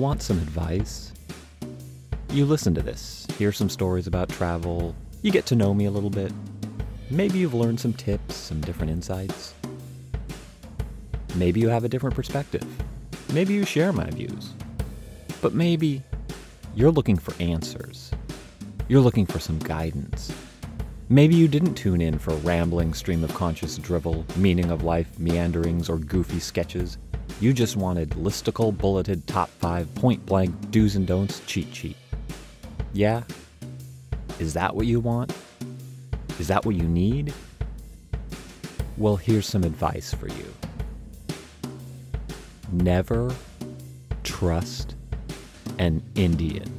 Want some advice? You listen to this, hear some stories about travel, you get to know me a little bit. Maybe you've learned some tips, some different insights. Maybe you have a different perspective. Maybe you share my views. But maybe you're looking for answers. You're looking for some guidance. Maybe you didn't tune in for rambling stream of conscious drivel, meaning of life meanderings, or goofy sketches. You just wanted listicle bulleted top five point blank do's and don'ts cheat sheet. Yeah? Is that what you want? Is that what you need? Well, here's some advice for you. Never trust an Indian.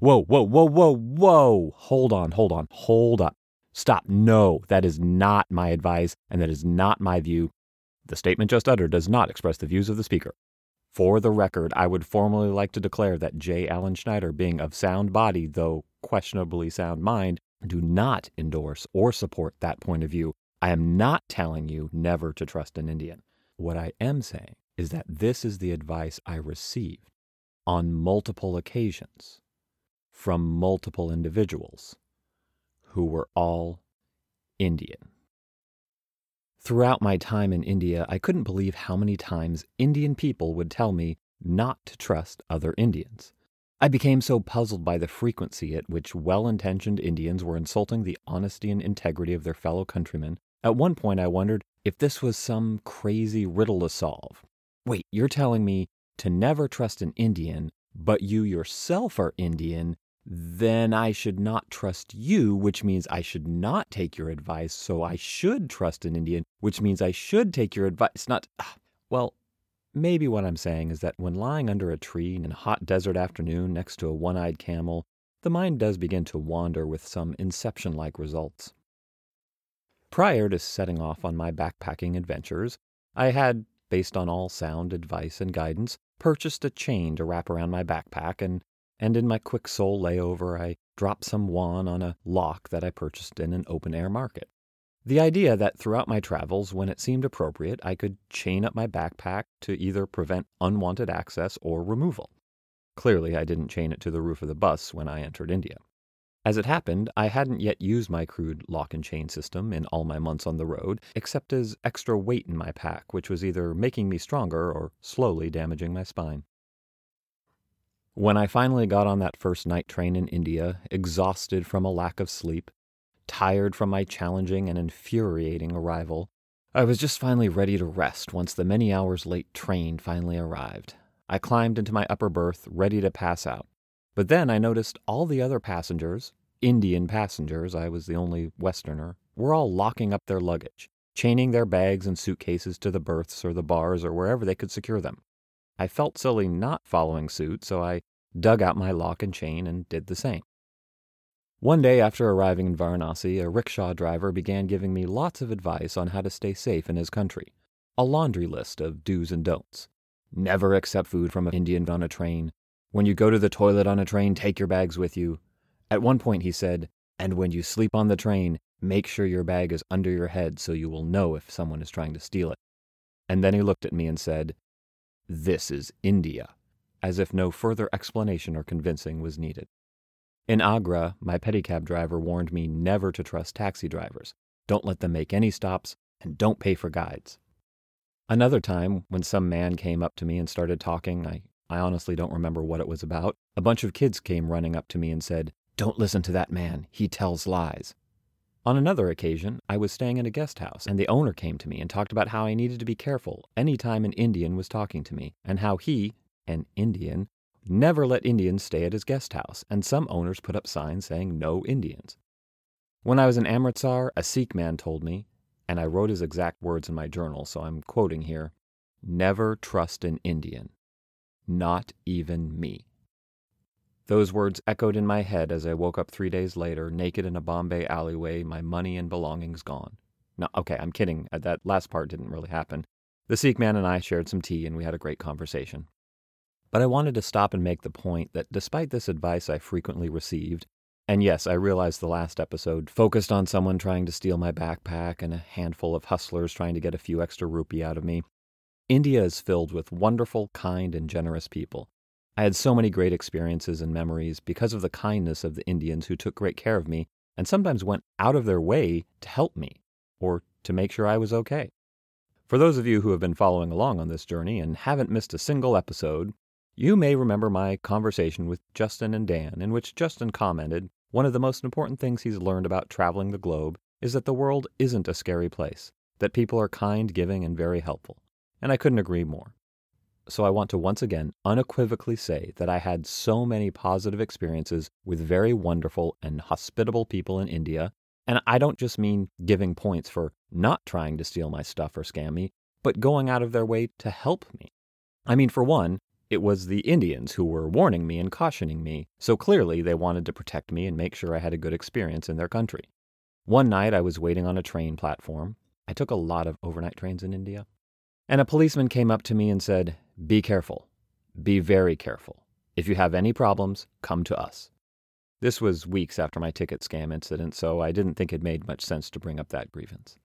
Whoa, whoa, whoa, whoa, whoa. Hold on, hold on, hold up. Stop. No, that is not my advice, and that is not my view. The statement just uttered does not express the views of the speaker. For the record, I would formally like to declare that J. Allen Schneider, being of sound body, though questionably sound mind, do not endorse or support that point of view. I am not telling you never to trust an Indian. What I am saying is that this is the advice I received on multiple occasions from multiple individuals who were all Indian. Throughout my time in India, I couldn't believe how many times Indian people would tell me not to trust other Indians. I became so puzzled by the frequency at which well intentioned Indians were insulting the honesty and integrity of their fellow countrymen. At one point, I wondered if this was some crazy riddle to solve. Wait, you're telling me to never trust an Indian, but you yourself are Indian, then I should not trust you, which means I should not take your advice. So I should trust an Indian, which means I should take your advice. Not, ah, well, maybe what I'm saying is that when lying under a tree in a hot desert afternoon next to a one eyed camel, the mind does begin to wander with some inception like results. Prior to setting off on my backpacking adventures, I had, based on all sound advice and guidance, purchased a chain to wrap around my backpack and and in my quick Seoul layover, I dropped some won on a lock that I purchased in an open air market. The idea that throughout my travels, when it seemed appropriate, I could chain up my backpack to either prevent unwanted access or removal. Clearly, I didn't chain it to the roof of the bus when I entered India. As it happened, I hadn't yet used my crude lock and chain system in all my months on the road, except as extra weight in my pack, which was either making me stronger or slowly damaging my spine. When I finally got on that first night train in India, exhausted from a lack of sleep, tired from my challenging and infuriating arrival, I was just finally ready to rest once the many hours late train finally arrived. I climbed into my upper berth, ready to pass out. But then I noticed all the other passengers, Indian passengers, I was the only Westerner, were all locking up their luggage, chaining their bags and suitcases to the berths or the bars or wherever they could secure them. I felt silly not following suit, so I dug out my lock and chain and did the same. One day after arriving in Varanasi, a rickshaw driver began giving me lots of advice on how to stay safe in his country. A laundry list of do's and don'ts. Never accept food from an Indian on a train. When you go to the toilet on a train, take your bags with you. At one point, he said, and when you sleep on the train, make sure your bag is under your head so you will know if someone is trying to steal it. And then he looked at me and said, this is India, as if no further explanation or convincing was needed. In Agra, my pedicab driver warned me never to trust taxi drivers. Don't let them make any stops, and don't pay for guides. Another time, when some man came up to me and started talking, I, I honestly don't remember what it was about, a bunch of kids came running up to me and said, Don't listen to that man, he tells lies. On another occasion, I was staying in a guest house, and the owner came to me and talked about how I needed to be careful any time an Indian was talking to me, and how he, an Indian, never let Indians stay at his guest house, and some owners put up signs saying no Indians. When I was in Amritsar, a Sikh man told me, and I wrote his exact words in my journal, so I'm quoting here never trust an Indian, not even me. Those words echoed in my head as I woke up three days later, naked in a Bombay alleyway, my money and belongings gone. No, okay, I'm kidding. Uh, that last part didn't really happen. The Sikh man and I shared some tea and we had a great conversation. But I wanted to stop and make the point that despite this advice I frequently received, And yes, I realize the last episode focused on someone trying to steal my backpack and a handful of hustlers trying to get a few extra rupee out of me. India is filled with wonderful, kind, and generous people. I had so many great experiences and memories because of the kindness of the Indians who took great care of me and sometimes went out of their way to help me or to make sure I was okay. For those of you who have been following along on this journey and haven't missed a single episode, you may remember my conversation with Justin and Dan, in which Justin commented one of the most important things he's learned about traveling the globe is that the world isn't a scary place, that people are kind, giving, and very helpful. And I couldn't agree more. So I want to once again unequivocally say that I had so many positive experiences with very wonderful and hospitable people in India. And I don't just mean giving points for not trying to steal my stuff or scam me, but going out of their way to help me. I mean, for one, it was the Indians who were warning me and cautioning me, so clearly they wanted to protect me and make sure I had a good experience in their country. One night I was waiting on a train platform. I took a lot of overnight trains in India. And a policeman came up to me and said, Be careful. Be very careful. If you have any problems, come to us. This was weeks after my ticket scam incident, so I didn't think it made much sense to bring up that grievance.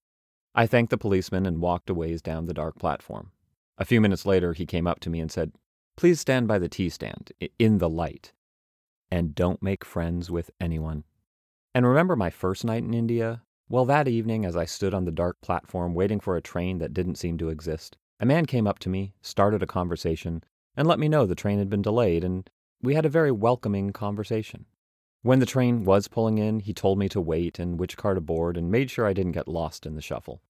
I thanked the policeman and walked a ways down the dark platform. A few minutes later, he came up to me and said, Please stand by the tea stand, in the light, and don't make friends with anyone. And remember my first night in India? Well, that evening, as I stood on the dark platform waiting for a train that didn't seem to exist, a man came up to me, started a conversation, and let me know the train had been delayed, and we had a very welcoming conversation. When the train was pulling in, he told me to wait and which car to board and made sure I didn't get lost in the shuffle.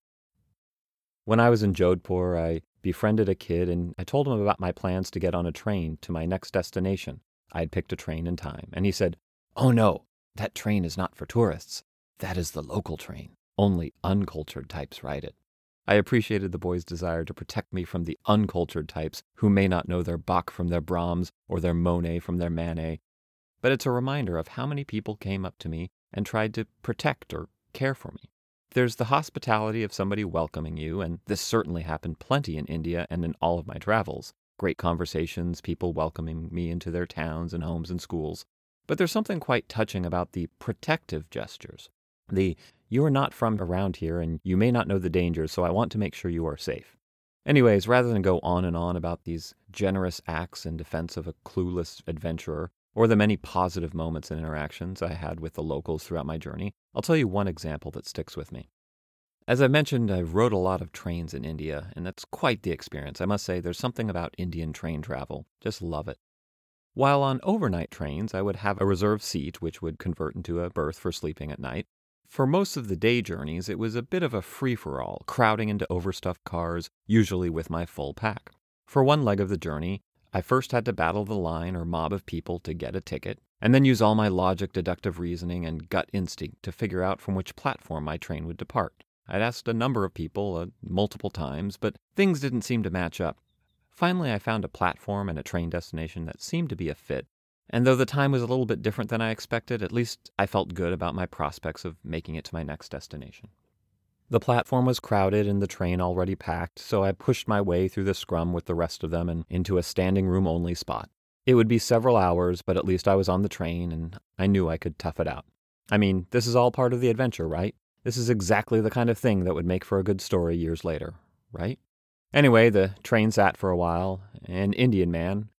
When I was in Jodhpur, I befriended a kid, and I told him about my plans to get on a train to my next destination. I had picked a train in time, and he said, Oh no, that train is not for tourists. That is the local train. Only uncultured types ride it. I appreciated the boy's desire to protect me from the uncultured types who may not know their Bach from their Brahms or their Monet from their Manet. But it's a reminder of how many people came up to me and tried to protect or care for me. There's the hospitality of somebody welcoming you, and this certainly happened plenty in India and in all of my travels. Great conversations, people welcoming me into their towns and homes and schools. But there's something quite touching about the protective gestures. The, you are not from around here and you may not know the dangers, so I want to make sure you are safe. Anyways, rather than go on and on about these generous acts in defense of a clueless adventurer, or the many positive moments and interactions I had with the locals throughout my journey, I'll tell you one example that sticks with me. As I mentioned, I rode a lot of trains in India, and that's quite the experience. I must say, there's something about Indian train travel. Just love it. While on overnight trains, I would have a reserved seat, which would convert into a berth for sleeping at night. For most of the day journeys, it was a bit of a free for all, crowding into overstuffed cars, usually with my full pack. For one leg of the journey, I first had to battle the line or mob of people to get a ticket, and then use all my logic, deductive reasoning, and gut instinct to figure out from which platform my train would depart. I'd asked a number of people uh, multiple times, but things didn't seem to match up. Finally, I found a platform and a train destination that seemed to be a fit, and though the time was a little bit different than I expected, at least I felt good about my prospects of making it to my next destination. The platform was crowded and the train already packed, so I pushed my way through the scrum with the rest of them and into a standing room only spot. It would be several hours, but at least I was on the train and I knew I could tough it out. I mean, this is all part of the adventure, right? This is exactly the kind of thing that would make for a good story years later, right? Anyway, the train sat for a while. An Indian man,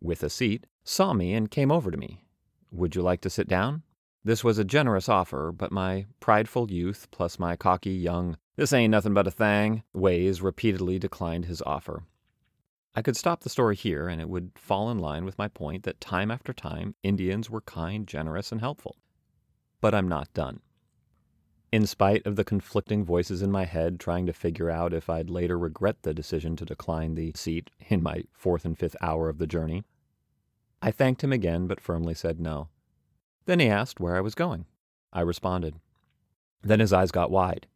with a seat, saw me and came over to me. Would you like to sit down? This was a generous offer, but my prideful youth, plus my cocky young, this ain't nothing but a thing, ways repeatedly declined his offer. I could stop the story here, and it would fall in line with my point that time after time Indians were kind, generous, and helpful. But I'm not done. In spite of the conflicting voices in my head trying to figure out if I'd later regret the decision to decline the seat in my fourth and fifth hour of the journey, I thanked him again but firmly said no. Then he asked where I was going. I responded. Then his eyes got wide.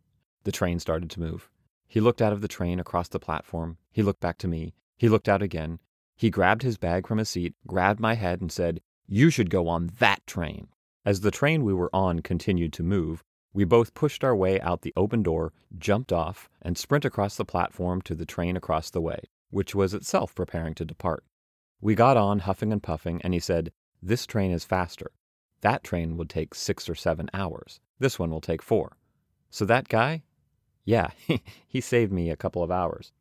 The train started to move. He looked out of the train across the platform. He looked back to me. He looked out again. He grabbed his bag from his seat, grabbed my head, and said, You should go on that train. As the train we were on continued to move, we both pushed our way out the open door, jumped off, and sprint across the platform to the train across the way, which was itself preparing to depart. We got on, huffing and puffing, and he said, This train is faster. That train would take six or seven hours. This one will take four. So that guy? Yeah, he saved me a couple of hours.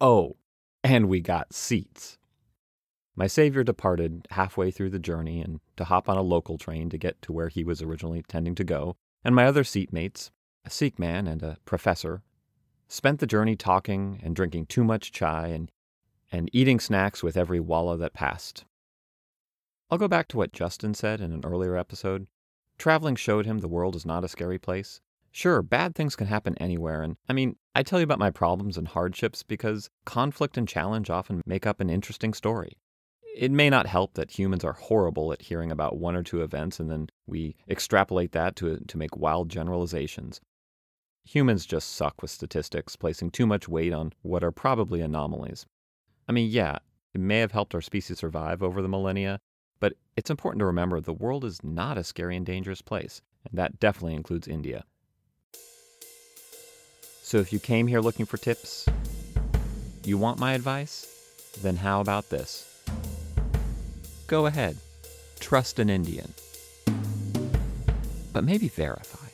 Oh, and we got seats. My savior departed halfway through the journey and to hop on a local train to get to where he was originally intending to go, and my other seatmates, a Sikh man and a professor, spent the journey talking and drinking too much chai and, and eating snacks with every walla that passed. I'll go back to what Justin said in an earlier episode. Traveling showed him the world is not a scary place. Sure, bad things can happen anywhere, and I mean, I tell you about my problems and hardships because conflict and challenge often make up an interesting story. It may not help that humans are horrible at hearing about one or two events and then we extrapolate that to, to make wild generalizations. Humans just suck with statistics, placing too much weight on what are probably anomalies. I mean, yeah, it may have helped our species survive over the millennia, but it's important to remember the world is not a scary and dangerous place, and that definitely includes India. So if you came here looking for tips, you want my advice? Then how about this? Go ahead, trust an Indian, but maybe verify.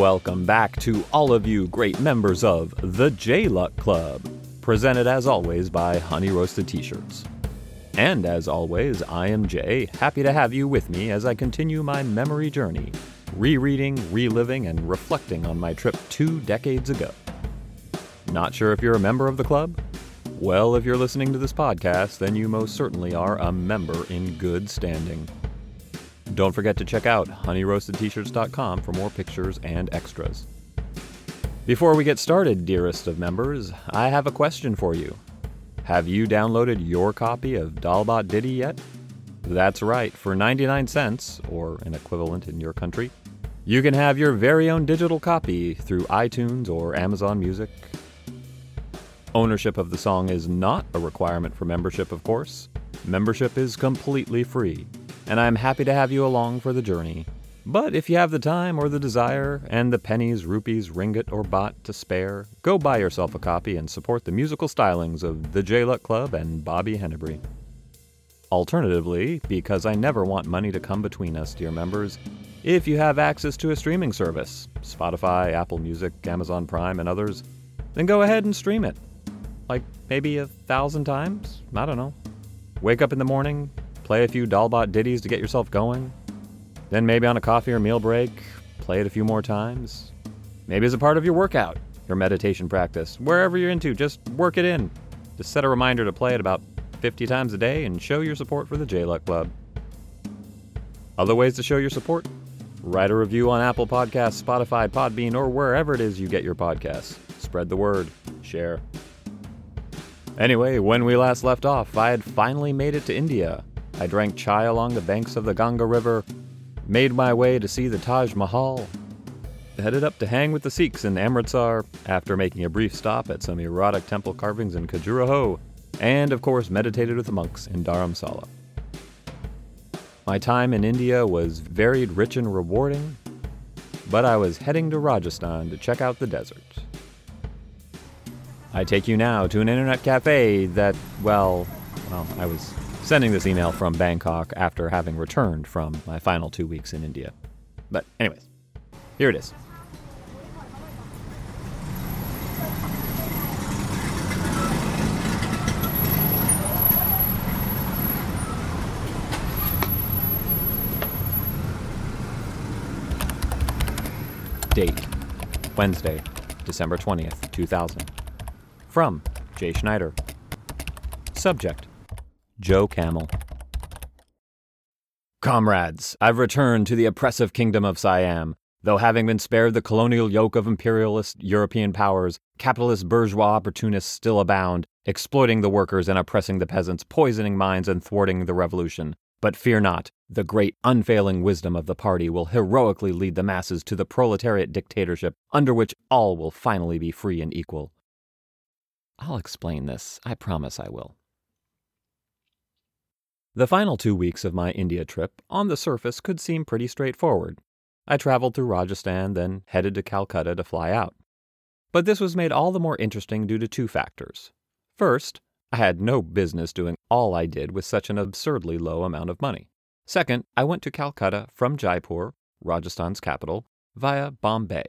Welcome back to all of you great members of the J Luck Club, presented as always by Honey Roasted T shirts. And as always, I am Jay, happy to have you with me as I continue my memory journey, rereading, reliving, and reflecting on my trip two decades ago. Not sure if you're a member of the club? Well, if you're listening to this podcast, then you most certainly are a member in good standing. Don't forget to check out honeyroastedtshirts.com for more pictures and extras. Before we get started, dearest of members, I have a question for you. Have you downloaded your copy of Dal Bhat Ditty yet? That's right, for 99 cents, or an equivalent in your country, you can have your very own digital copy through iTunes or Amazon Music. Ownership of the song is not a requirement for membership, of course. Membership is completely free and I'm happy to have you along for the journey. But if you have the time or the desire, and the pennies, rupees, ringgit, or baht to spare, go buy yourself a copy and support the musical stylings of the J Luck Club and Bobby Henebry. Alternatively, because I never want money to come between us, dear members, if you have access to a streaming service Spotify, Apple Music, Amazon Prime, and others then go ahead and stream it. Like maybe a thousand times? I don't know. Wake up in the morning, play a few Dal Bhat ditties to get yourself going. Then maybe on a coffee or meal break, play it a few more times. Maybe as a part of your workout, your meditation practice, wherever you're into, just work it in. Just set a reminder to play it about 50 times a day and show your support for the JLuck Club. Other ways to show your support? Write a review on Apple Podcasts, Spotify, Podbean, or wherever it is you get your podcasts. Spread the word. Share. Anyway, when we last left off, I had finally made it to India, I drank chai along the banks of the Ganga River, made my way to see the Taj Mahal, headed up to hang with the Sikhs in Amritsar after making a brief stop at some erotic temple carvings in Khajuraho, and of course meditated with the monks in Dharamsala. My time in India was varied, rich, and rewarding, but I was heading to Rajasthan to check out the desert. I take you now to an internet cafe that, well, well, I was sending this email from Bangkok after having returned from my final two weeks in India. But, anyways, here it is. Date Wednesday, December 20th, 2000. From Jay Schneider. Subject Joe Camel. Comrades, I've returned to the oppressive kingdom of Siam. Though having been spared the colonial yoke of imperialist European powers, capitalist bourgeois opportunists still abound, exploiting the workers and oppressing the peasants, poisoning minds and thwarting the revolution. But fear not, the great unfailing wisdom of the party will heroically lead the masses to the proletariat dictatorship under which all will finally be free and equal. I'll explain this, I promise I will. The final two weeks of my India trip, on the surface, could seem pretty straightforward. I traveled through Rajasthan, then headed to Calcutta to fly out. But this was made all the more interesting due to two factors. First, I had no business doing all I did with such an absurdly low amount of money. Second, I went to Calcutta from Jaipur, Rajasthan's capital, via Bombay.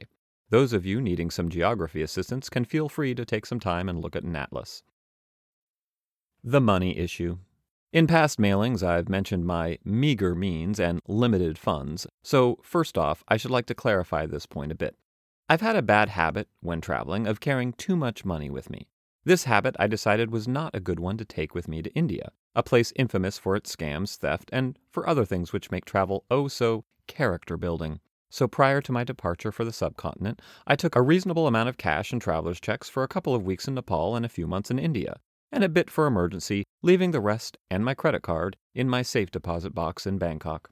Those of you needing some geography assistance can feel free to take some time and look at an atlas. The money issue. In past mailings, I've mentioned my meager means and limited funds, so first off, I should like to clarify this point a bit. I've had a bad habit, when traveling, of carrying too much money with me. This habit I decided was not a good one to take with me to India, a place infamous for its scams, theft, and for other things which make travel oh so character building. So prior to my departure for the subcontinent, I took a reasonable amount of cash and traveler's checks for a couple of weeks in Nepal and a few months in India, and a bit for emergency, leaving the rest and my credit card in my safe deposit box in Bangkok.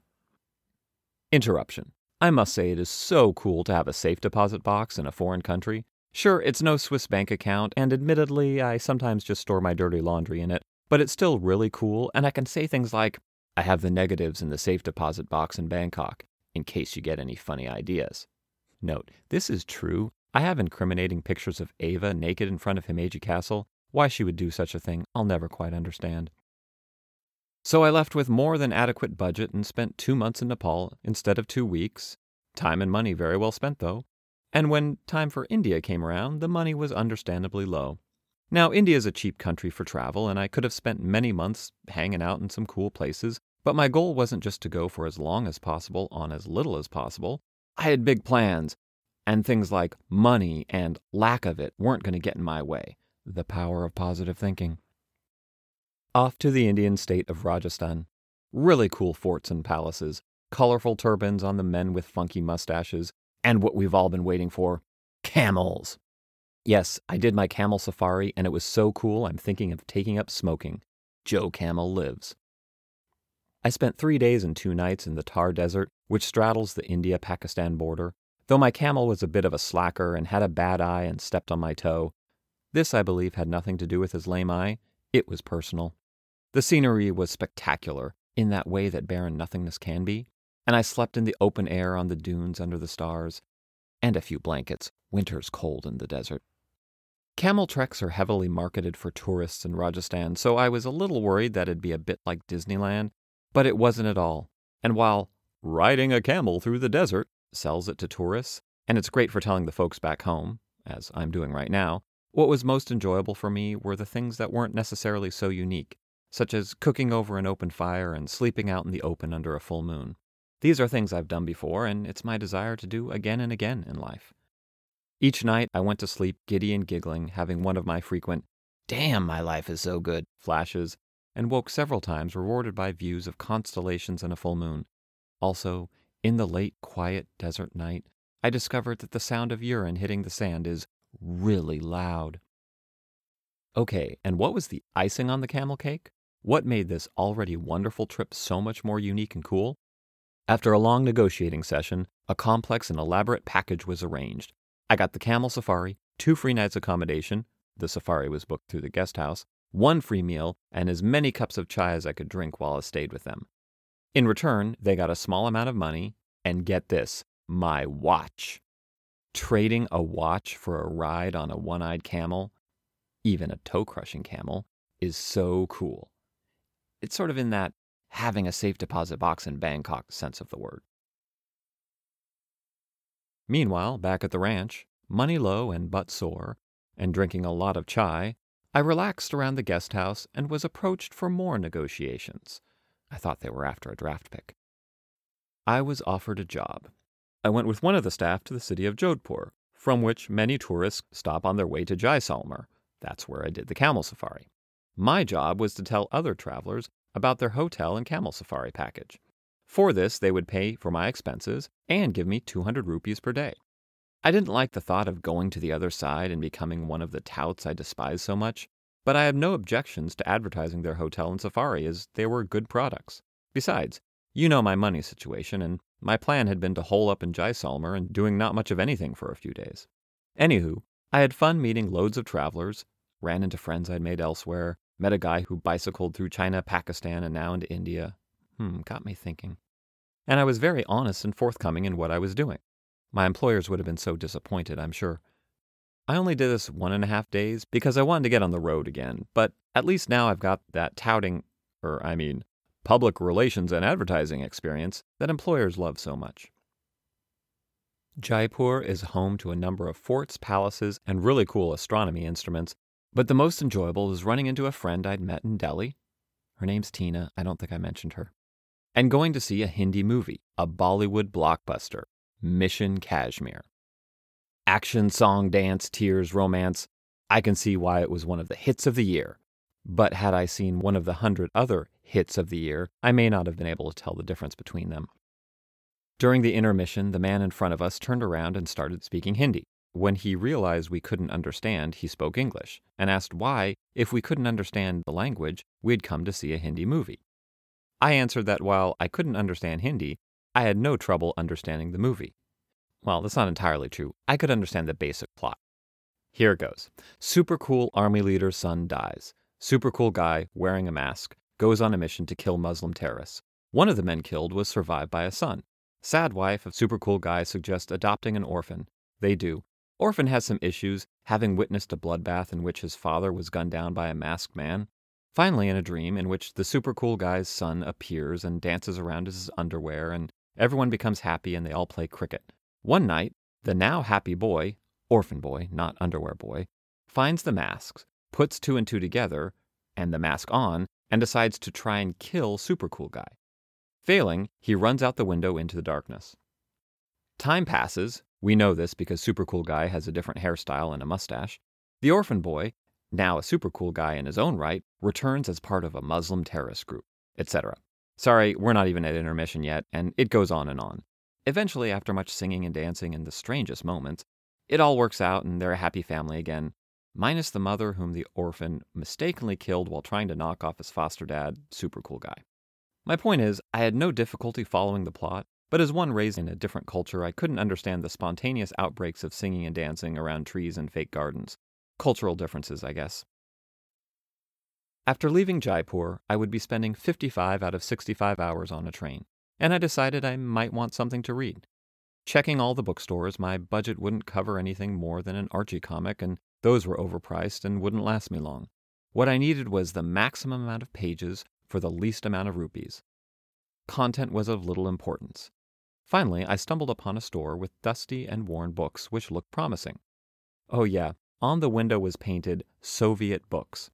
Interruption. I must say it is so cool to have a safe deposit box in a foreign country. Sure, it's no Swiss bank account, and admittedly, I sometimes just store my dirty laundry in it, but it's still really cool, and I can say things like, I have the negatives in the safe deposit box in Bangkok, in case you get any funny ideas. Note, this is true. I have incriminating pictures of Ava naked in front of Himeji Castle, why she would do such a thing, I'll never quite understand. So I left with more than adequate budget and spent two months in Nepal instead of two weeks. Time and money very well spent, though. And when time for India came around, the money was understandably low. Now, India is a cheap country for travel, and I could have spent many months hanging out in some cool places, but my goal wasn't just to go for as long as possible on as little as possible. I had big plans, and things like money and lack of it weren't going to get in my way. The power of positive thinking. Off to the Indian state of Rajasthan. Really cool forts and palaces, colorful turbans on the men with funky mustaches, and what we've all been waiting for camels. Yes, I did my camel safari, and it was so cool I'm thinking of taking up smoking. Joe Camel lives. I spent three days and two nights in the Thar Desert, which straddles the India Pakistan border. Though my camel was a bit of a slacker and had a bad eye and stepped on my toe, this, I believe, had nothing to do with his lame eye. It was personal. The scenery was spectacular, in that way that barren nothingness can be, and I slept in the open air on the dunes under the stars, and a few blankets, winter's cold in the desert. Camel treks are heavily marketed for tourists in Rajasthan, so I was a little worried that it'd be a bit like Disneyland, but it wasn't at all. And while riding a camel through the desert sells it to tourists, and it's great for telling the folks back home, as I'm doing right now, what was most enjoyable for me were the things that weren't necessarily so unique, such as cooking over an open fire and sleeping out in the open under a full moon. These are things I've done before, and it's my desire to do again and again in life. Each night I went to sleep giddy and giggling, having one of my frequent, damn, my life is so good flashes, and woke several times rewarded by views of constellations and a full moon. Also, in the late, quiet desert night, I discovered that the sound of urine hitting the sand is really loud. Okay, and what was the icing on the camel cake? What made this already wonderful trip so much more unique and cool? After a long negotiating session, a complex and elaborate package was arranged. I got the camel safari, two free nights accommodation, the safari was booked through the guest house, one free meal, and as many cups of chai as I could drink while I stayed with them. In return, they got a small amount of money, and get this, my watch trading a watch for a ride on a one eyed camel, even a toe crushing camel, is so cool. It's sort of in that having a safe deposit box in Bangkok sense of the word. Meanwhile, back at the ranch, money low and butt sore, and drinking a lot of chai, I relaxed around the guest house and was approached for more negotiations. I thought they were after a draft pick. I was offered a job I went with one of the staff to the city of Jodhpur, from which many tourists stop on their way to Jaisalmer. That's where I did the camel safari. My job was to tell other travelers about their hotel and camel safari package. For this, they would pay for my expenses and give me 200 rupees per day. I didn't like the thought of going to the other side and becoming one of the touts I despise so much, but I have no objections to advertising their hotel and safari as they were good products. Besides, you know my money situation, and my plan had been to hole up in Jaisalmer and doing not much of anything for a few days. Anywho, I had fun meeting loads of travelers, ran into friends I'd made elsewhere, met a guy who bicycled through China, Pakistan, and now into India. Hmm, got me thinking. And I was very honest and forthcoming in what I was doing. My employers would have been so disappointed, I'm sure. I only did this one and a half days because I wanted to get on the road again, but at least now I've got that touting, or I mean, public relations and advertising experience that employers love so much. Jaipur is home to a number of forts, palaces, and really cool astronomy instruments, but the most enjoyable was running into a friend I'd met in Delhi. Her name's Tina, I don't think I mentioned her. And going to see a Hindi movie, a Bollywood blockbuster, Mission Kashmir. Action, song, dance, tears, romance. I can see why it was one of the hits of the year. But had I seen one of the hundred other hits of the year, I may not have been able to tell the difference between them. During the intermission, the man in front of us turned around and started speaking Hindi. When he realized we couldn't understand, he spoke English and asked why, if we couldn't understand the language, we'd come to see a Hindi movie. I answered that while I couldn't understand Hindi, I had no trouble understanding the movie. Well, that's not entirely true. I could understand the basic plot. Here it goes Super cool army leader's son dies. Super cool guy, wearing a mask, goes on a mission to kill Muslim terrorists. One of the men killed was survived by a son. Sad wife of super cool guy suggests adopting an orphan. They do. Orphan has some issues, having witnessed a bloodbath in which his father was gunned down by a masked man. Finally, in a dream in which the super cool guy's son appears and dances around in his underwear, and everyone becomes happy and they all play cricket. One night, the now happy boy, orphan boy, not underwear boy, finds the masks, puts two and two together, and the mask on, and decides to try and kill super cool guy. Failing, he runs out the window into the darkness. Time passes. We know this because Super Cool Guy has a different hairstyle and a mustache. The orphan boy, now a super cool guy in his own right, returns as part of a Muslim terrorist group, etc. Sorry, we're not even at intermission yet, and it goes on and on. Eventually, after much singing and dancing and the strangest moments, it all works out and they're a happy family again, minus the mother whom the orphan mistakenly killed while trying to knock off his foster dad, super cool guy. My point is, I had no difficulty following the plot, but as one raised in a different culture, I couldn't understand the spontaneous outbreaks of singing and dancing around trees and fake gardens. Cultural differences, I guess. After leaving Jaipur, I would be spending 55 out of 65 hours on a train, and I decided I might want something to read. Checking all the bookstores, my budget wouldn't cover anything more than an Archie comic, and those were overpriced and wouldn't last me long. What I needed was the maximum amount of pages for the least amount of rupees. Content was of little importance. Finally, I stumbled upon a store with dusty and worn books which looked promising. Oh, yeah, on the window was painted Soviet books.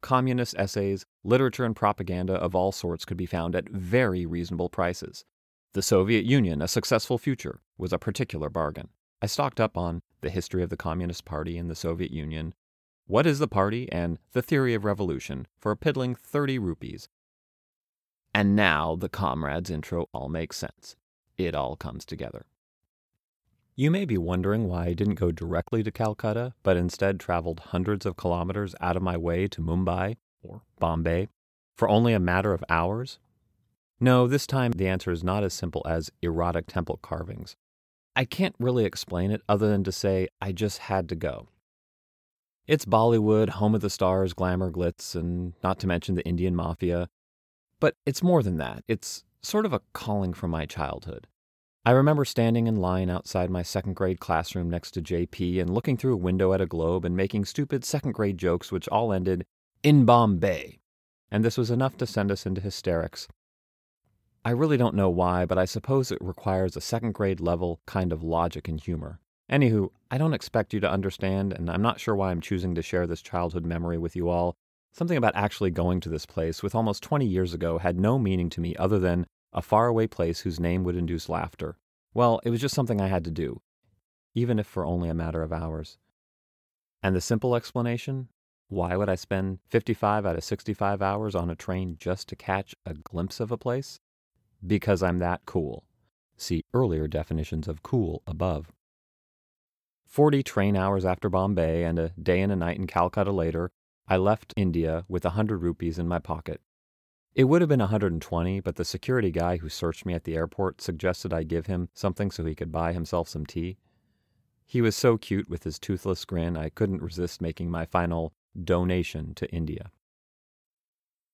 Communist essays, literature, and propaganda of all sorts could be found at very reasonable prices. The Soviet Union, a successful future, was a particular bargain. I stocked up on the history of the Communist Party in the Soviet Union, what is the Party and The Theory of Revolution for a piddling 30 rupees. And now the comrades' intro all makes sense. It all comes together. You may be wondering why I didn't go directly to Calcutta, but instead traveled hundreds of kilometers out of my way to Mumbai, or Bombay, for only a matter of hours? No, this time the answer is not as simple as erotic temple carvings. I can't really explain it other than to say I just had to go. It's Bollywood, home of the stars, glamour, glitz, and not to mention the Indian mafia. But it's more than that. It's sort of a calling from my childhood. I remember standing in line outside my second grade classroom next to JP and looking through a window at a globe and making stupid second grade jokes which all ended in Bombay. And this was enough to send us into hysterics. I really don't know why, but I suppose it requires a second grade level kind of logic and humor. Anywho, I don't expect you to understand, and I'm not sure why I'm choosing to share this childhood memory with you all. Something about actually going to this place with almost 20 years ago had no meaning to me other than a faraway place whose name would induce laughter. Well, it was just something I had to do, even if for only a matter of hours. And the simple explanation? Why would I spend 55 out of 65 hours on a train just to catch a glimpse of a place? Because I'm that cool. See earlier definitions of cool above. 40 train hours after Bombay and a day and a night in Calcutta later, I left India with a 100 rupees in my pocket. It would have been a 120, but the security guy who searched me at the airport suggested I give him something so he could buy himself some tea. He was so cute with his toothless grin, I couldn't resist making my final donation to India.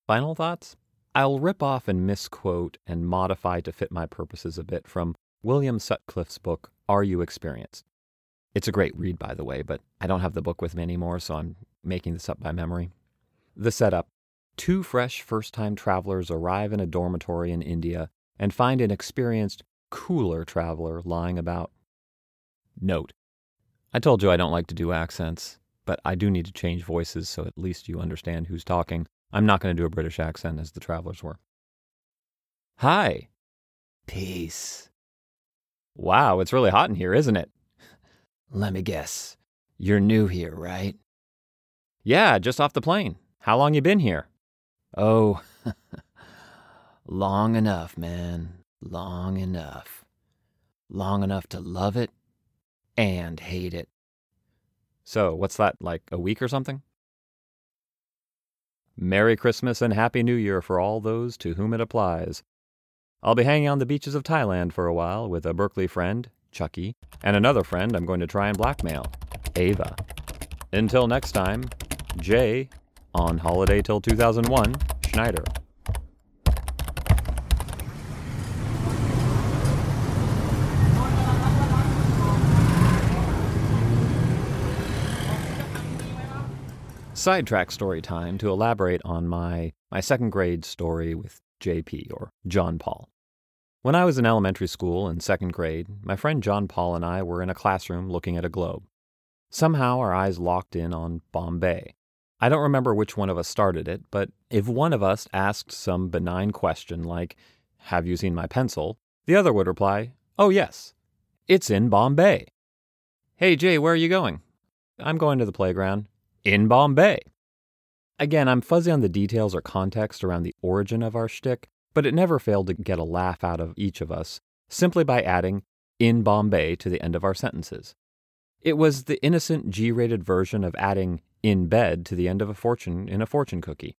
Final thoughts? I'll rip off and misquote and modify to fit my purposes a bit from William Sutcliffe's book, Are You Experienced? It's a great read, by the way, but I don't have the book with me anymore, so I'm making this up by memory. The setup Two fresh first time travelers arrive in a dormitory in India and find an experienced, cooler traveler lying about. Note I told you I don't like to do accents, but I do need to change voices so at least you understand who's talking. I'm not going to do a British accent as the travelers were. Hi. Peace. Wow, it's really hot in here, isn't it? Let me guess. You're new here, right? Yeah, just off the plane. How long you been here? Oh, long enough, man. Long enough. Long enough to love it and hate it. So, what's that, like a week or something? Merry Christmas and Happy New Year for all those to whom it applies. I'll be hanging on the beaches of Thailand for a while with a Berkeley friend, Chucky, and another friend I'm going to try and blackmail, Ava. Until next time, Jay on holiday till 2001, Schneider. Sidetrack story time to elaborate on my, my second grade story with JP, or John Paul. When I was in elementary school in second grade, my friend John Paul and I were in a classroom looking at a globe. Somehow our eyes locked in on Bombay, I don't remember which one of us started it, but if one of us asked some benign question like, Have you seen my pencil? the other would reply, Oh, yes. It's in Bombay. Hey, Jay, where are you going? I'm going to the playground. In Bombay. Again, I'm fuzzy on the details or context around the origin of our shtick, but it never failed to get a laugh out of each of us simply by adding in Bombay to the end of our sentences. It was the innocent G rated version of adding in bed to the end of a fortune in a fortune cookie.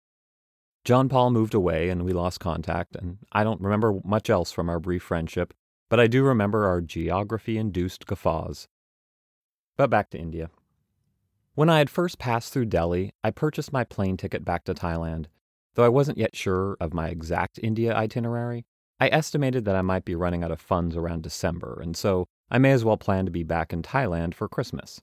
John Paul moved away and we lost contact, and I don't remember much else from our brief friendship, but I do remember our geography induced guffaws. But back to India. When I had first passed through Delhi, I purchased my plane ticket back to Thailand. Though I wasn't yet sure of my exact India itinerary, I estimated that I might be running out of funds around December, and so I may as well plan to be back in Thailand for Christmas.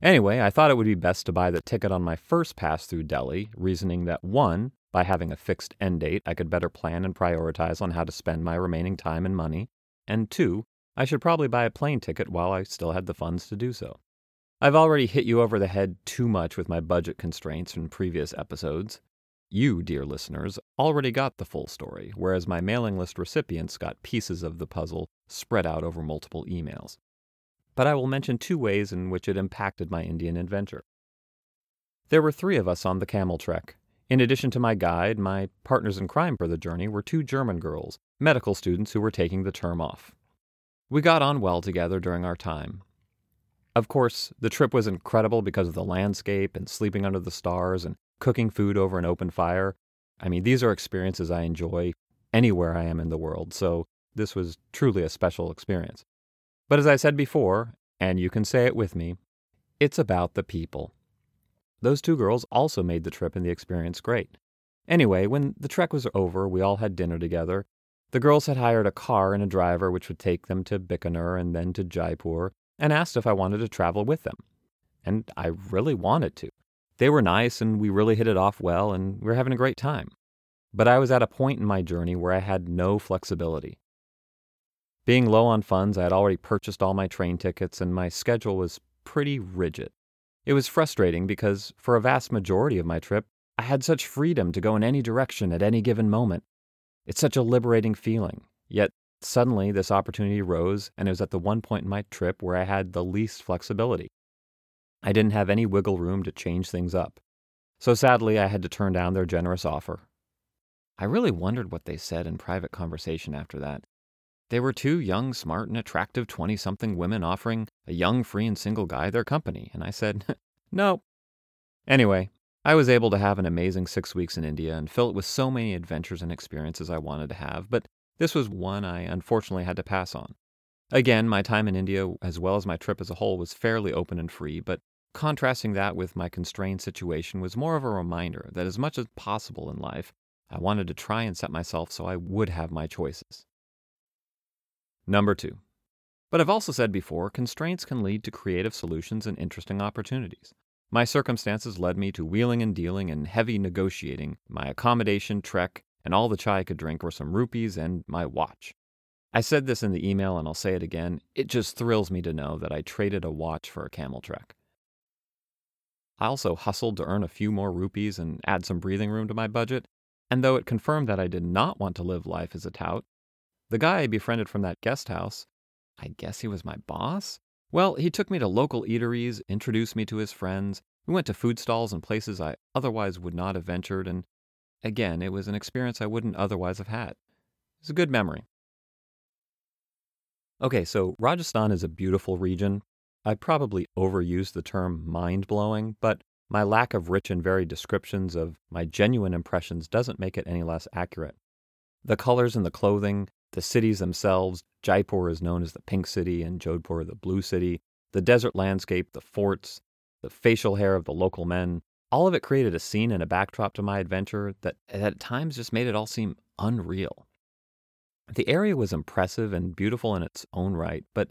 Anyway, I thought it would be best to buy the ticket on my first pass through Delhi, reasoning that one, by having a fixed end date, I could better plan and prioritize on how to spend my remaining time and money, and two, I should probably buy a plane ticket while I still had the funds to do so. I've already hit you over the head too much with my budget constraints in previous episodes. You, dear listeners, already got the full story, whereas my mailing list recipients got pieces of the puzzle spread out over multiple emails but I will mention two ways in which it impacted my Indian adventure. There were three of us on the camel trek. In addition to my guide, my partners in crime for the journey were two German girls, medical students who were taking the term off. We got on well together during our time. Of course, the trip was incredible because of the landscape and sleeping under the stars and cooking food over an open fire. I mean, these are experiences I enjoy anywhere I am in the world, so this was truly a special experience. But as I said before, and you can say it with me, it's about the people. Those two girls also made the trip and the experience great. Anyway, when the trek was over, we all had dinner together. The girls had hired a car and a driver which would take them to Bikaner and then to Jaipur, and asked if I wanted to travel with them. And I really wanted to. They were nice and we really hit it off well and we were having a great time. But I was at a point in my journey where I had no flexibility. Being low on funds, I had already purchased all my train tickets, and my schedule was pretty rigid. It was frustrating because, for a vast majority of my trip, I had such freedom to go in any direction at any given moment. It's such a liberating feeling. Yet, suddenly, this opportunity arose, and it was at the one point in my trip where I had the least flexibility. I didn't have any wiggle room to change things up. So sadly, I had to turn down their generous offer. I really wondered what they said in private conversation after that. They were two young, smart, and attractive 20 something women offering a young, free, and single guy their company, and I said, no. Anyway, I was able to have an amazing six weeks in India and fill it with so many adventures and experiences I wanted to have, but this was one I unfortunately had to pass on. Again, my time in India, as well as my trip as a whole, was fairly open and free, but contrasting that with my constrained situation was more of a reminder that as much as possible in life, I wanted to try and set myself so I would have my choices. Number two, But I've also said before, constraints can lead to creative solutions and interesting opportunities. My circumstances led me to wheeling and dealing and heavy negotiating. My accommodation, trek, and all the chai I could drink were some rupees and my watch. I said this in the email and I'll say it again. It just thrills me to know that I traded a watch for a camel trek. I also hustled to earn a few more rupees and add some breathing room to my budget, and though it confirmed that I did not want to live life as a tout, the guy I befriended from that guest house, I guess he was my boss? Well, he took me to local eateries, introduced me to his friends. We went to food stalls and places I otherwise would not have ventured, and again, it was an experience I wouldn't otherwise have had. It's a good memory. Okay, so Rajasthan is a beautiful region. I probably overused the term mind blowing, but my lack of rich and varied descriptions of my genuine impressions doesn't make it any less accurate. The colors in the clothing, the cities themselves, Jaipur is known as the Pink City and Jodhpur the Blue City, the desert landscape, the forts, the facial hair of the local men, all of it created a scene and a backdrop to my adventure that at times just made it all seem unreal. The area was impressive and beautiful in its own right, but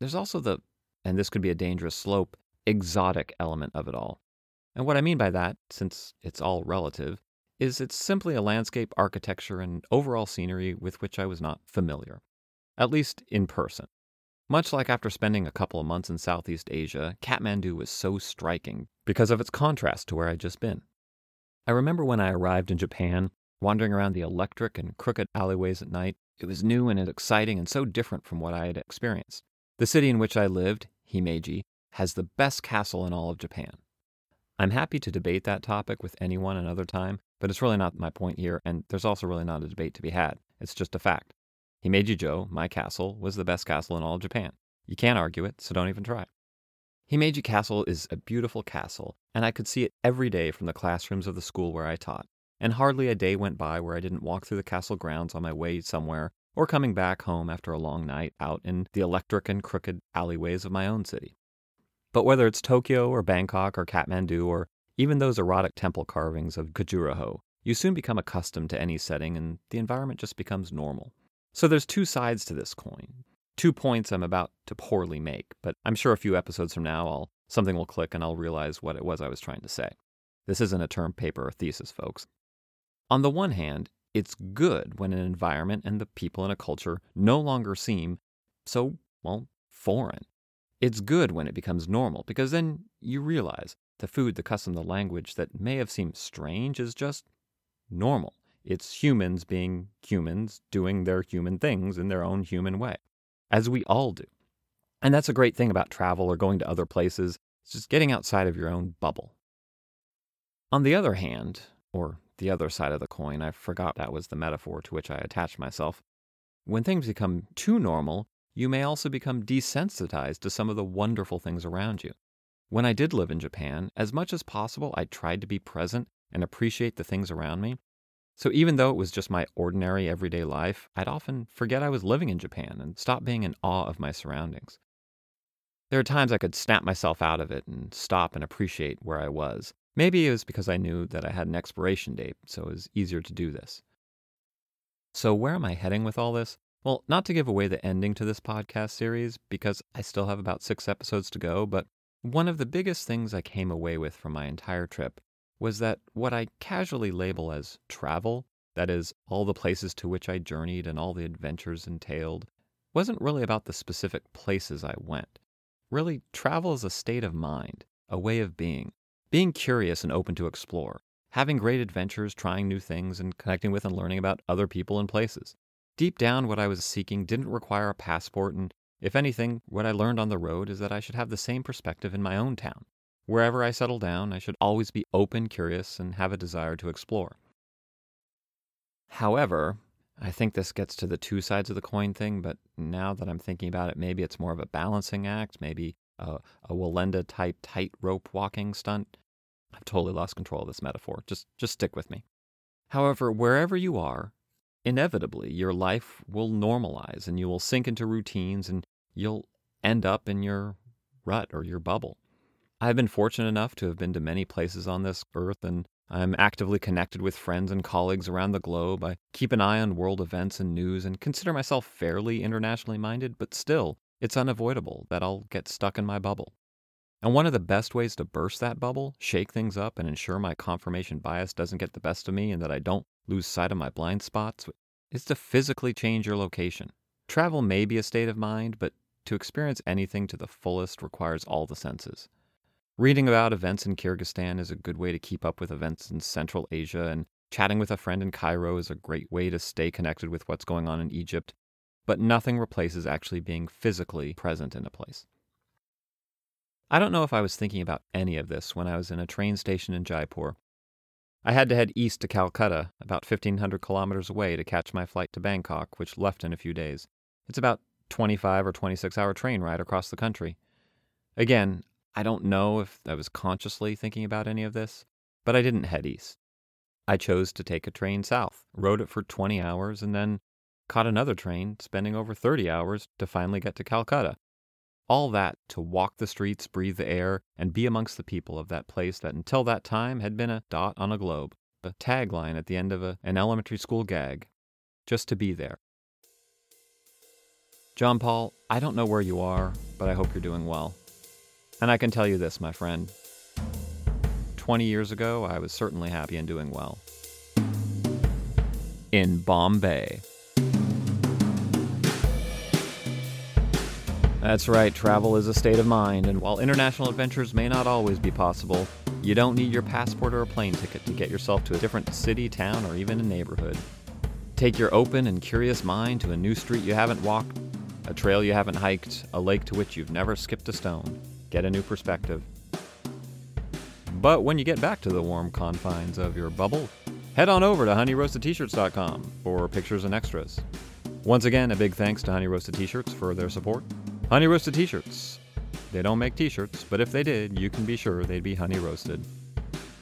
there's also the, and this could be a dangerous slope, exotic element of it all. And what I mean by that, since it's all relative, is it's simply a landscape architecture and overall scenery with which I was not familiar, at least in person. Much like after spending a couple of months in Southeast Asia, Kathmandu was so striking because of its contrast to where I'd just been. I remember when I arrived in Japan, wandering around the electric and crooked alleyways at night, it was new and exciting and so different from what I had experienced. The city in which I lived, Himeji, has the best castle in all of Japan. I'm happy to debate that topic with anyone another time, but it's really not my point here, and there's also really not a debate to be had. It's just a fact. Himeji-jo, my castle, was the best castle in all of Japan. You can't argue it, so don't even try. Himeji Castle is a beautiful castle, and I could see it every day from the classrooms of the school where I taught and hardly a day went by where I didn't walk through the castle grounds on my way somewhere or coming back home after a long night out in the electric and crooked alleyways of my own city. But whether it's Tokyo or Bangkok or Kathmandu or even those erotic temple carvings of Khajuraho, you soon become accustomed to any setting and the environment just becomes normal. So there's two sides to this coin. Two points I'm about to poorly make, but I'm sure a few episodes from now I'll something will click and I'll realize what it was I was trying to say. This isn't a term paper or thesis, folks. On the one hand, it's good when an environment and the people in a culture no longer seem so, well, foreign. It's good when it becomes normal because then you realize the food, the custom, the language that may have seemed strange is just normal. It's humans being humans doing their human things in their own human way, as we all do. And that's a great thing about travel or going to other places. It's just getting outside of your own bubble. On the other hand, or the other side of the coin. I forgot that was the metaphor to which I attached myself. When things become too normal, you may also become desensitized to some of the wonderful things around you. When I did live in Japan, as much as possible, I tried to be present and appreciate the things around me. So even though it was just my ordinary everyday life, I'd often forget I was living in Japan and stop being in awe of my surroundings. There are times I could snap myself out of it and stop and appreciate where I was. Maybe it was because I knew that I had an expiration date, so it was easier to do this. So, where am I heading with all this? Well, not to give away the ending to this podcast series, because I still have about six episodes to go, but one of the biggest things I came away with from my entire trip was that what I casually label as travel, that is, all the places to which I journeyed and all the adventures entailed, wasn't really about the specific places I went. Really, travel is a state of mind, a way of being, being curious and open to explore, having great adventures, trying new things, and connecting with and learning about other people and places. Deep down, what I was seeking didn't require a passport, and if anything, what I learned on the road is that I should have the same perspective in my own town. Wherever I settle down, I should always be open, curious, and have a desire to explore. However, I think this gets to the two sides of the coin thing, but now that I'm thinking about it, maybe it's more of a balancing act, maybe a, a Wallenda type tightrope walking stunt. I've totally lost control of this metaphor. Just just stick with me. However, wherever you are, inevitably your life will normalize and you will sink into routines and you'll end up in your rut or your bubble. I've been fortunate enough to have been to many places on this earth and I'm actively connected with friends and colleagues around the globe. I keep an eye on world events and news and consider myself fairly internationally minded, but still, it's unavoidable that I'll get stuck in my bubble. And one of the best ways to burst that bubble, shake things up, and ensure my confirmation bias doesn't get the best of me and that I don't lose sight of my blind spots is to physically change your location. Travel may be a state of mind, but to experience anything to the fullest requires all the senses. Reading about events in Kyrgyzstan is a good way to keep up with events in Central Asia, and chatting with a friend in Cairo is a great way to stay connected with what's going on in Egypt. But nothing replaces actually being physically present in a place. I don't know if I was thinking about any of this when I was in a train station in Jaipur. I had to head east to Calcutta, about 1,500 kilometers away, to catch my flight to Bangkok, which left in a few days. It's about 25 or 26 hour train ride across the country. Again, I don't know if I was consciously thinking about any of this, but I didn't head east. I chose to take a train south, rode it for 20 hours, and then caught another train, spending over 30 hours to finally get to Calcutta. All that to walk the streets, breathe the air, and be amongst the people of that place that until that time had been a dot on a globe, a tagline at the end of a, an elementary school gag. Just to be there. John Paul, I don't know where you are, but I hope you're doing well. And I can tell you this, my friend. 20 years ago, I was certainly happy and doing well. In Bombay. That's right, travel is a state of mind, and while international adventures may not always be possible, you don't need your passport or a plane ticket to get yourself to a different city, town, or even a neighborhood. Take your open and curious mind to a new street you haven't walked, a trail you haven't hiked, a lake to which you've never skipped a stone. Get a new perspective. But when you get back to the warm confines of your bubble, head on over to honeyroastedtshirts.com for pictures and extras. Once again, a big thanks to Honey Roasted T-shirts for their support. Honey Roasted t shirts. They don't make t shirts, but if they did, you can be sure they'd be honey roasted.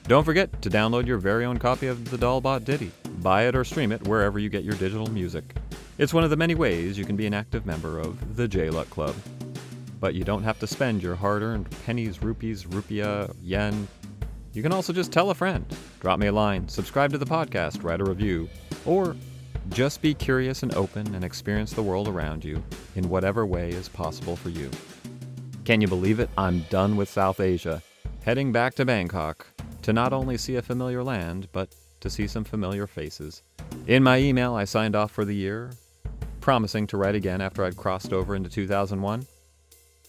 Don't forget to download your very own copy of the Dal Bhat Ditty. Buy it or stream it wherever you get your digital music. It's one of the many ways you can be an active member of the J Luck Club. But you don't have to spend your hard earned pennies, rupees, rupia, yen. You can also just tell a friend, drop me a line, subscribe to the podcast, write a review, or just be curious and open and experience the world around you in whatever way is possible for you. Can you believe it? I'm done with South Asia, heading back to Bangkok to not only see a familiar land, but to see some familiar faces. In my email, I signed off for the year, promising to write again after I'd crossed over into 2001.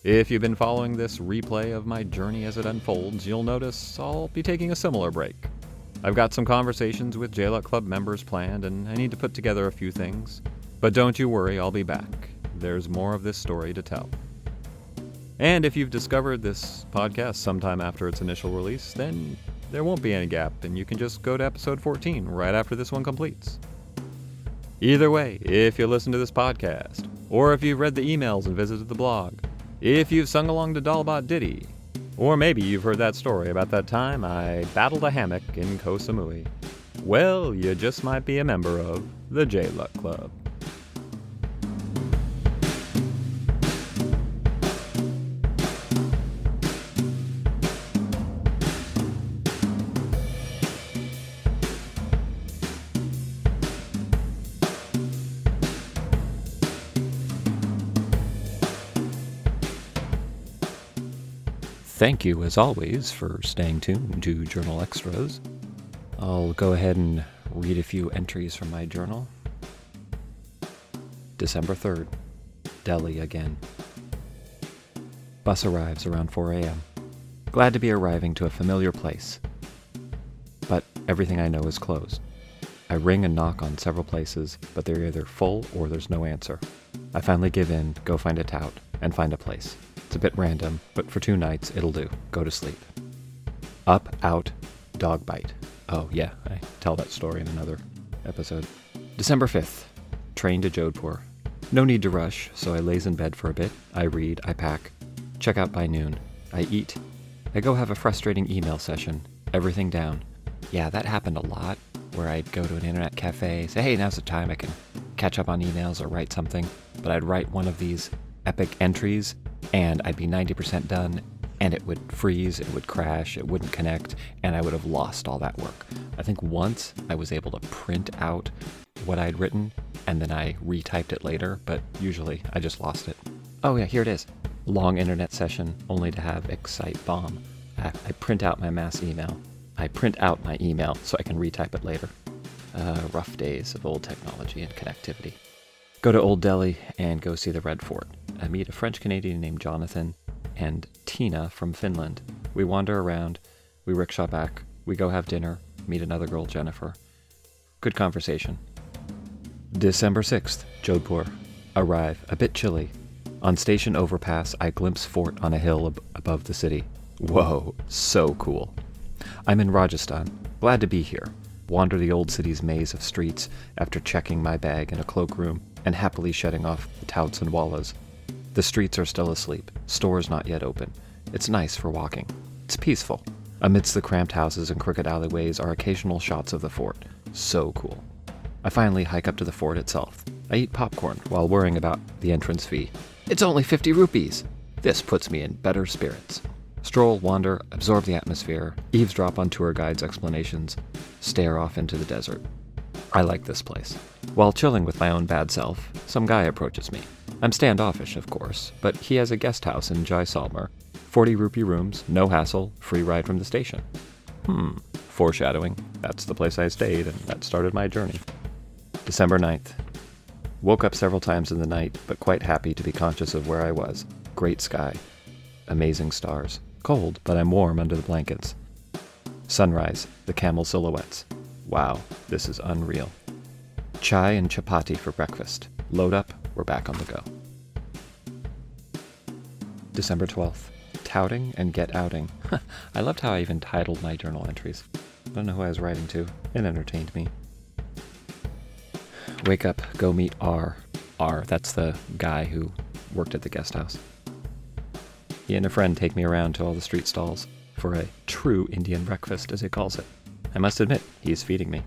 If you've been following this replay of my journey as it unfolds, you'll notice I'll be taking a similar break. I've got some conversations with J Luck Club members planned, and I need to put together a few things. But don't you worry, I'll be back. There's more of this story to tell. And if you've discovered this podcast sometime after its initial release, then there won't be any gap, and you can just go to episode 14 right after this one completes. Either way, if you listen to this podcast, or if you've read the emails and visited the blog, if you've sung along to Dal Bhat Ditty, or maybe you've heard that story about that time I battled a hammock in Koh Samui. Well, you just might be a member of the J Luck Club. Thank you, as always, for staying tuned to Journal Extras. I'll go ahead and read a few entries from my journal. December 3rd, Delhi again. Bus arrives around 4 a.m. Glad to be arriving to a familiar place. But everything I know is closed. I ring and knock on several places, but they're either full or there's no answer. I finally give in, go find a tout, and find a place. It's a bit random, but for two nights, it'll do. Go to sleep. Up, out, dog bite. Oh, yeah, I tell that story in another episode. December 5th, train to Jodhpur. No need to rush, so I lays in bed for a bit. I read, I pack, check out by noon. I eat. I go have a frustrating email session. Everything down. Yeah, that happened a lot, where I'd go to an internet cafe, say, hey, now's the time I can catch up on emails or write something. But I'd write one of these epic entries and I'd be 90% done and it would freeze, it would crash, it wouldn't connect, and I would have lost all that work. I think once I was able to print out what I'd written and then I retyped it later, but usually I just lost it. Oh, yeah, here it is. Long internet session only to have Excite bomb. I, I print out my mass email. I print out my email so I can retype it later. Uh, rough days of old technology and connectivity. Go to Old Delhi and go see the Red Fort. I meet a French Canadian named Jonathan and Tina from Finland. We wander around, we rickshaw back, we go have dinner, meet another girl, Jennifer. Good conversation. December 6th, Jodhpur. Arrive, a bit chilly. On station overpass, I glimpse fort on a hill ab- above the city. Whoa, so cool. I'm in Rajasthan, glad to be here. Wander the old city's maze of streets after checking my bag in a cloakroom and happily shedding off the touts and wallas. The streets are still asleep, stores not yet open. It's nice for walking. It's peaceful. Amidst the cramped houses and crooked alleyways are occasional shots of the fort. So cool. I finally hike up to the fort itself. I eat popcorn while worrying about the entrance fee. It's only 50 rupees! This puts me in better spirits. Stroll, wander, absorb the atmosphere, eavesdrop on tour guides' explanations, stare off into the desert. I like this place. While chilling with my own bad self, some guy approaches me. I'm standoffish, of course, but he has a guest house in Jaisalmer. 40 rupee rooms, no hassle, free ride from the station. Hmm, foreshadowing. That's the place I stayed, and that started my journey. December 9th. Woke up several times in the night, but quite happy to be conscious of where I was. Great sky. Amazing stars. Cold, but I'm warm under the blankets. Sunrise, the camel silhouettes. Wow, this is unreal. Chai and chapati for breakfast. Load up, we're back on the go. December 12th. Touting and get outing. I loved how I even titled my journal entries. I don't know who I was writing to. It entertained me. Wake up, go meet R. R, that's the guy who worked at the guest house. He and a friend take me around to all the street stalls for a true Indian breakfast, as he calls it. I must admit, he's feeding me.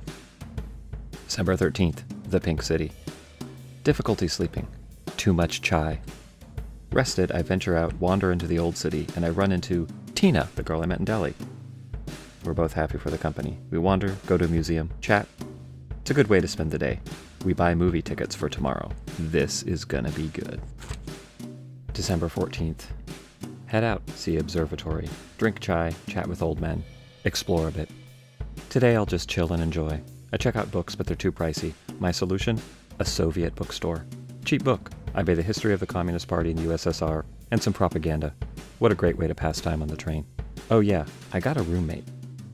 December 13th, the Pink City. Difficulty sleeping. Too much chai. Rested, I venture out, wander into the old city, and I run into Tina, the girl I met in Delhi. We're both happy for the company. We wander, go to a museum, chat. It's a good way to spend the day. We buy movie tickets for tomorrow. This is gonna be good. December 14th. Head out, see observatory, drink chai, chat with old men, explore a bit. Today I'll just chill and enjoy. I check out books, but they're too pricey. My solution? A Soviet bookstore. Cheap book. I buy the history of the Communist Party in the USSR and some propaganda. What a great way to pass time on the train. Oh, yeah, I got a roommate.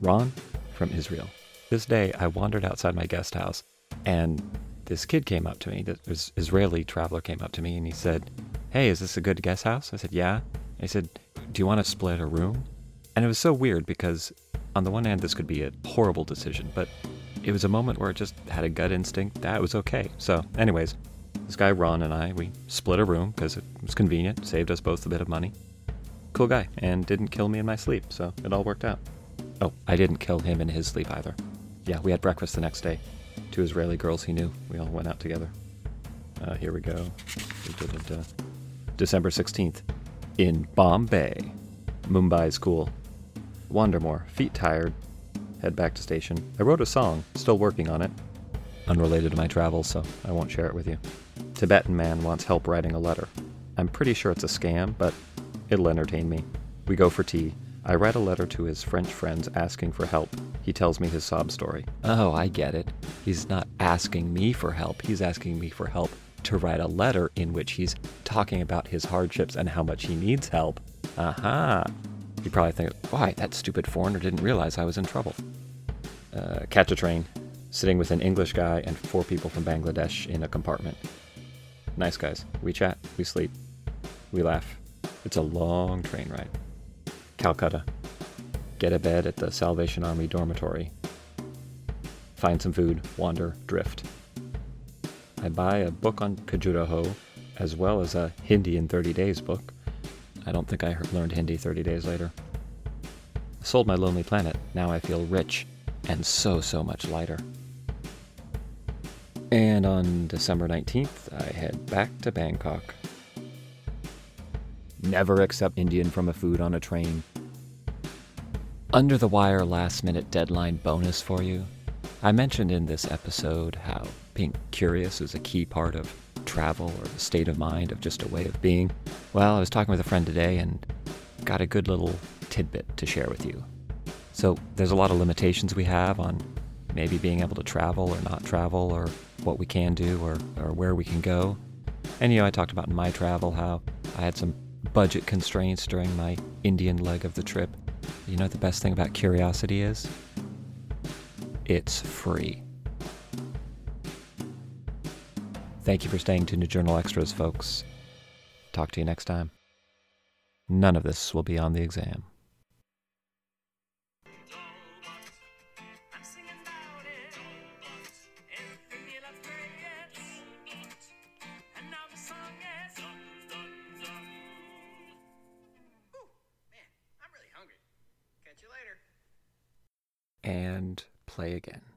Ron from Israel. This day I wandered outside my guest house and this kid came up to me. This Israeli traveler came up to me and he said, Hey, is this a good guest house? I said, Yeah. He said, Do you want to split a room? And it was so weird because, on the one hand, this could be a horrible decision, but it was a moment where it just had a gut instinct that was okay. So, anyways, this guy Ron and I, we split a room because it was convenient, saved us both a bit of money. Cool guy, and didn't kill me in my sleep, so it all worked out. Oh, I didn't kill him in his sleep either. Yeah, we had breakfast the next day. Two Israeli girls he knew. We all went out together. Uh, here we go. We did it. December 16th. In Bombay. Mumbai's cool. Wandermore, feet tired. Head back to station. I wrote a song, still working on it. Unrelated to my travels, so I won't share it with you. Tibetan man wants help writing a letter. I'm pretty sure it's a scam, but it'll entertain me. We go for tea. I write a letter to his French friends asking for help. He tells me his sob story. Oh, I get it. He's not asking me for help, he's asking me for help to write a letter in which he's talking about his hardships and how much he needs help. Aha! You probably think, why, that stupid foreigner didn't realize I was in trouble. Uh, catch a train, sitting with an English guy and four people from Bangladesh in a compartment. Nice guys. We chat, we sleep, we laugh. It's a long train ride. Calcutta. Get a bed at the Salvation Army dormitory. Find some food, wander, drift. I buy a book on Khajuraho, as well as a Hindi in 30 Days book. I don't think I learned Hindi 30 days later. I sold my Lonely Planet. Now I feel rich and so, so much lighter. And on December 19th, I head back to Bangkok. Never accept Indian from a food on a train. Under the wire last minute deadline bonus for you. I mentioned in this episode how being curious is a key part of travel or the state of mind of just a way of being? Well, I was talking with a friend today and got a good little tidbit to share with you. So, there's a lot of limitations we have on maybe being able to travel or not travel or what we can do or, or where we can go. And, you know, I talked about in my travel how I had some budget constraints during my Indian leg of the trip. You know the best thing about curiosity is? It's free. Thank you for staying tuned to Journal Extras, folks. Talk to you next time. None of this will be on the exam. And play again.